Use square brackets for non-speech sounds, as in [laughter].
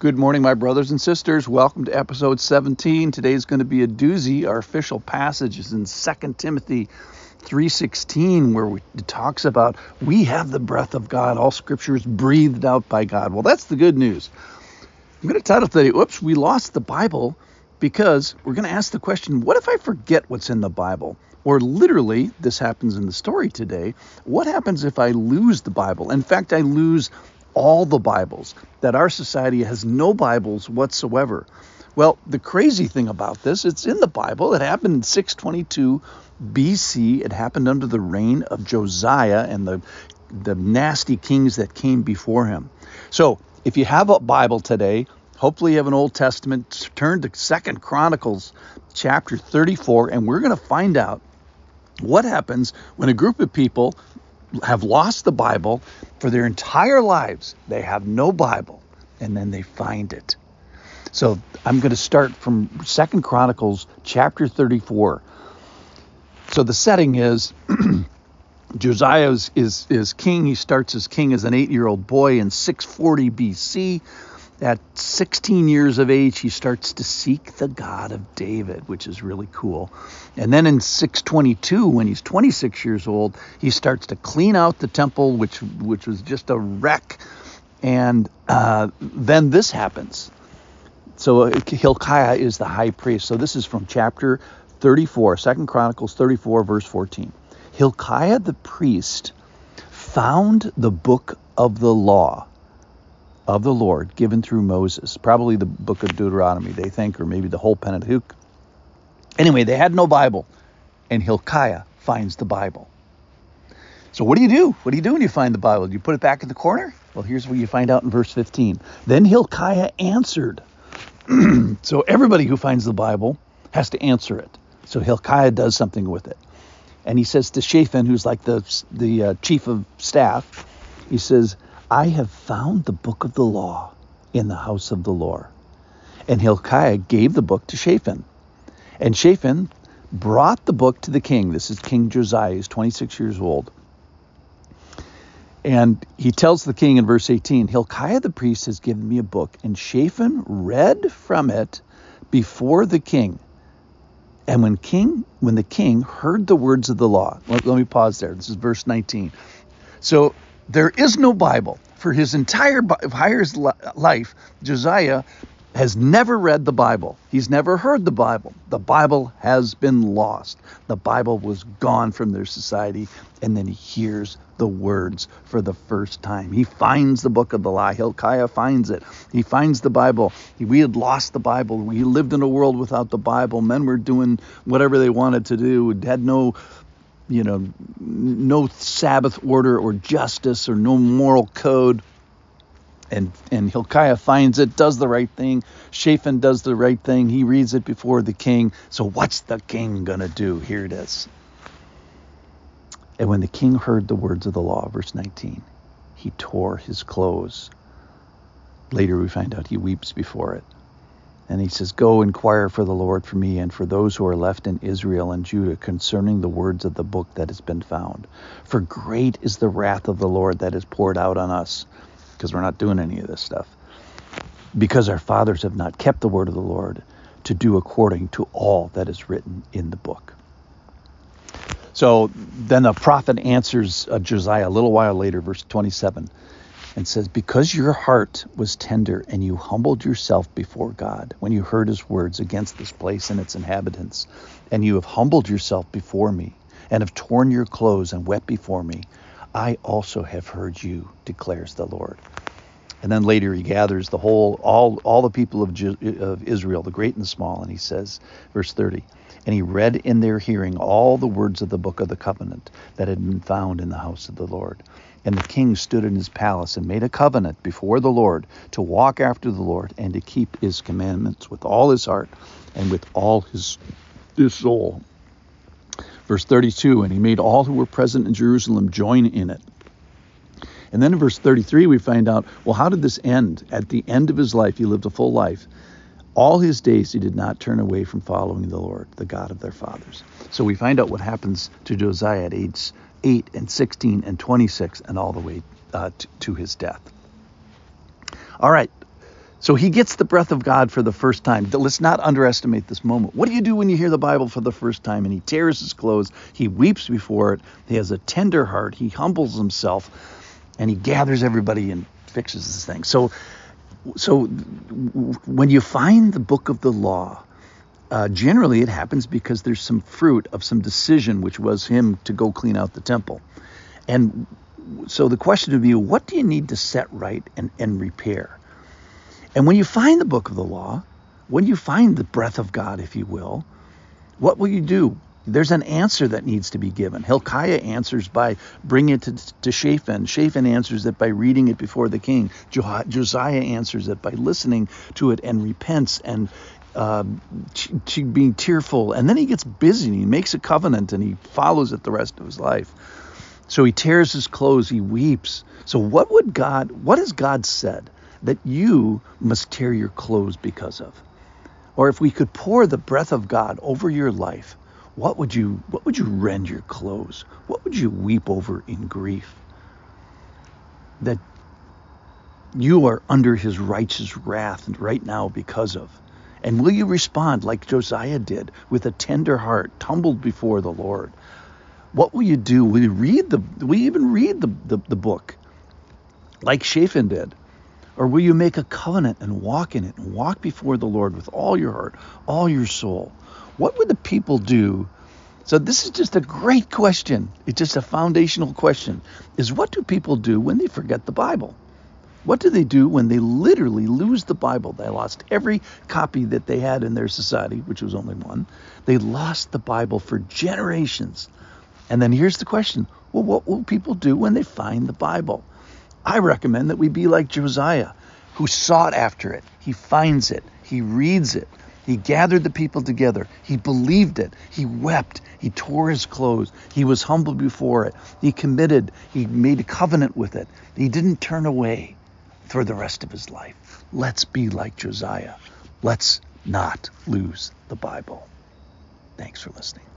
Good morning, my brothers and sisters. Welcome to episode 17. Today is going to be a doozy. Our official passage is in 2 Timothy 3:16 where it talks about we have the breath of God. All scripture is breathed out by God. Well, that's the good news. I'm going to title today, oops, we lost the Bible because we're going to ask the question, what if I forget what's in the Bible? Or literally, this happens in the story today, what happens if I lose the Bible? In fact, I lose all the Bibles, that our society has no Bibles whatsoever. Well, the crazy thing about this, it's in the Bible. It happened in 622 BC. It happened under the reign of Josiah and the the nasty kings that came before him. So, if you have a Bible today, hopefully you have an Old Testament, turn to Second Chronicles chapter 34 and we're going to find out what happens when a group of people have lost the Bible for their entire lives. They have no Bible, and then they find it. So I'm going to start from Second Chronicles chapter 34. So the setting is [clears throat] Josiah is, is, is king. He starts as king as an eight year old boy in 640 BC. At 16 years of age, he starts to seek the God of David, which is really cool. And then in 622, when he's 26 years old, he starts to clean out the temple, which which was just a wreck. And uh, then this happens. So Hilkiah is the high priest. So this is from chapter 34, Second Chronicles 34, verse 14. Hilkiah the priest found the book of the law of the Lord given through Moses, probably the book of Deuteronomy, they think, or maybe the whole Pentateuch. Anyway, they had no Bible, and Hilkiah finds the Bible. So, what do you do? What do you do when you find the Bible? Do you put it back in the corner? Well, here's what you find out in verse 15. Then Hilkiah answered. [clears throat] so, everybody who finds the Bible has to answer it. So, Hilkiah does something with it. And he says to Shaphan, who's like the, the uh, chief of staff, he says, I have found the book of the law in the house of the Lord. And Hilkiah gave the book to Shaphan. And Shaphan brought the book to the king. This is King Josiah, he's 26 years old. And he tells the king in verse 18, Hilkiah the priest has given me a book, and Shaphan read from it before the king. And when king, when the king heard the words of the law, let, let me pause there. This is verse 19. So there is no Bible. For his entire life, Josiah has never read the Bible. He's never heard the Bible. The Bible has been lost. The Bible was gone from their society, and then he hears the words for the first time. He finds the book of the law. Hilkiah finds it. He finds the Bible. We had lost the Bible. We lived in a world without the Bible. Men were doing whatever they wanted to do, had no you know, no Sabbath order or justice or no moral code. And, and Hilkiah finds it, does the right thing. Shaphan does the right thing. He reads it before the king. So what's the king going to do? Here it is. And when the king heard the words of the law, verse 19, he tore his clothes. Later we find out he weeps before it. And he says, Go inquire for the Lord for me and for those who are left in Israel and Judah concerning the words of the book that has been found. For great is the wrath of the Lord that is poured out on us, because we're not doing any of this stuff. Because our fathers have not kept the word of the Lord to do according to all that is written in the book. So then the prophet answers uh, Josiah a little while later, verse 27 and says, Because your heart was tender and you humbled yourself before God when you heard his words against this place and its inhabitants, and you have humbled yourself before me, and have torn your clothes and wept before me, I also have heard you, declares the Lord. And then later he gathers the whole, all, all the people of, of Israel, the great and the small, and he says, verse 30, and he read in their hearing all the words of the book of the covenant that had been found in the house of the Lord. And the king stood in his palace and made a covenant before the Lord to walk after the Lord and to keep his commandments with all his heart and with all his, his soul. Verse 32 And he made all who were present in Jerusalem join in it. And then in verse 33, we find out well, how did this end? At the end of his life, he lived a full life. All his days, he did not turn away from following the Lord, the God of their fathers. So we find out what happens to Josiah at age 8 and 16 and 26 and all the way uh, to, to his death. All right. So he gets the breath of God for the first time. Let's not underestimate this moment. What do you do when you hear the Bible for the first time? And he tears his clothes, he weeps before it, he has a tender heart, he humbles himself, and he gathers everybody and fixes this thing. So, so when you find the book of the law, uh, generally it happens because there's some fruit of some decision, which was him to go clean out the temple. And so the question would be, what do you need to set right and, and repair? And when you find the book of the law, when you find the breath of God, if you will, what will you do? There's an answer that needs to be given. Hilkiah answers by bringing it to, to Shaphan. Shaphan answers it by reading it before the king. Josiah answers it by listening to it and repents and uh, being tearful. And then he gets busy and he makes a covenant and he follows it the rest of his life. So he tears his clothes, he weeps. So what would God, what has God said? that you must tear your clothes because of? Or if we could pour the breath of God over your life, what would you what would you rend your clothes? What would you weep over in grief? That you are under his righteous wrath right now because of. And will you respond like Josiah did with a tender heart, tumbled before the Lord? What will you do? Will you read the you even read the, the, the book? Like Shaphan did. Or will you make a covenant and walk in it and walk before the Lord with all your heart, all your soul? What would the people do? So this is just a great question. It's just a foundational question. Is what do people do when they forget the Bible? What do they do when they literally lose the Bible? They lost every copy that they had in their society, which was only one. They lost the Bible for generations. And then here's the question well, what will people do when they find the Bible? I recommend that we be like Josiah, who sought after it. He finds it, he reads it. He gathered the people together. He believed it. He wept. He tore his clothes. He was humble before it. He committed. He made a covenant with it. He didn't turn away for the rest of his life. Let's be like Josiah. Let's not lose the Bible. Thanks for listening.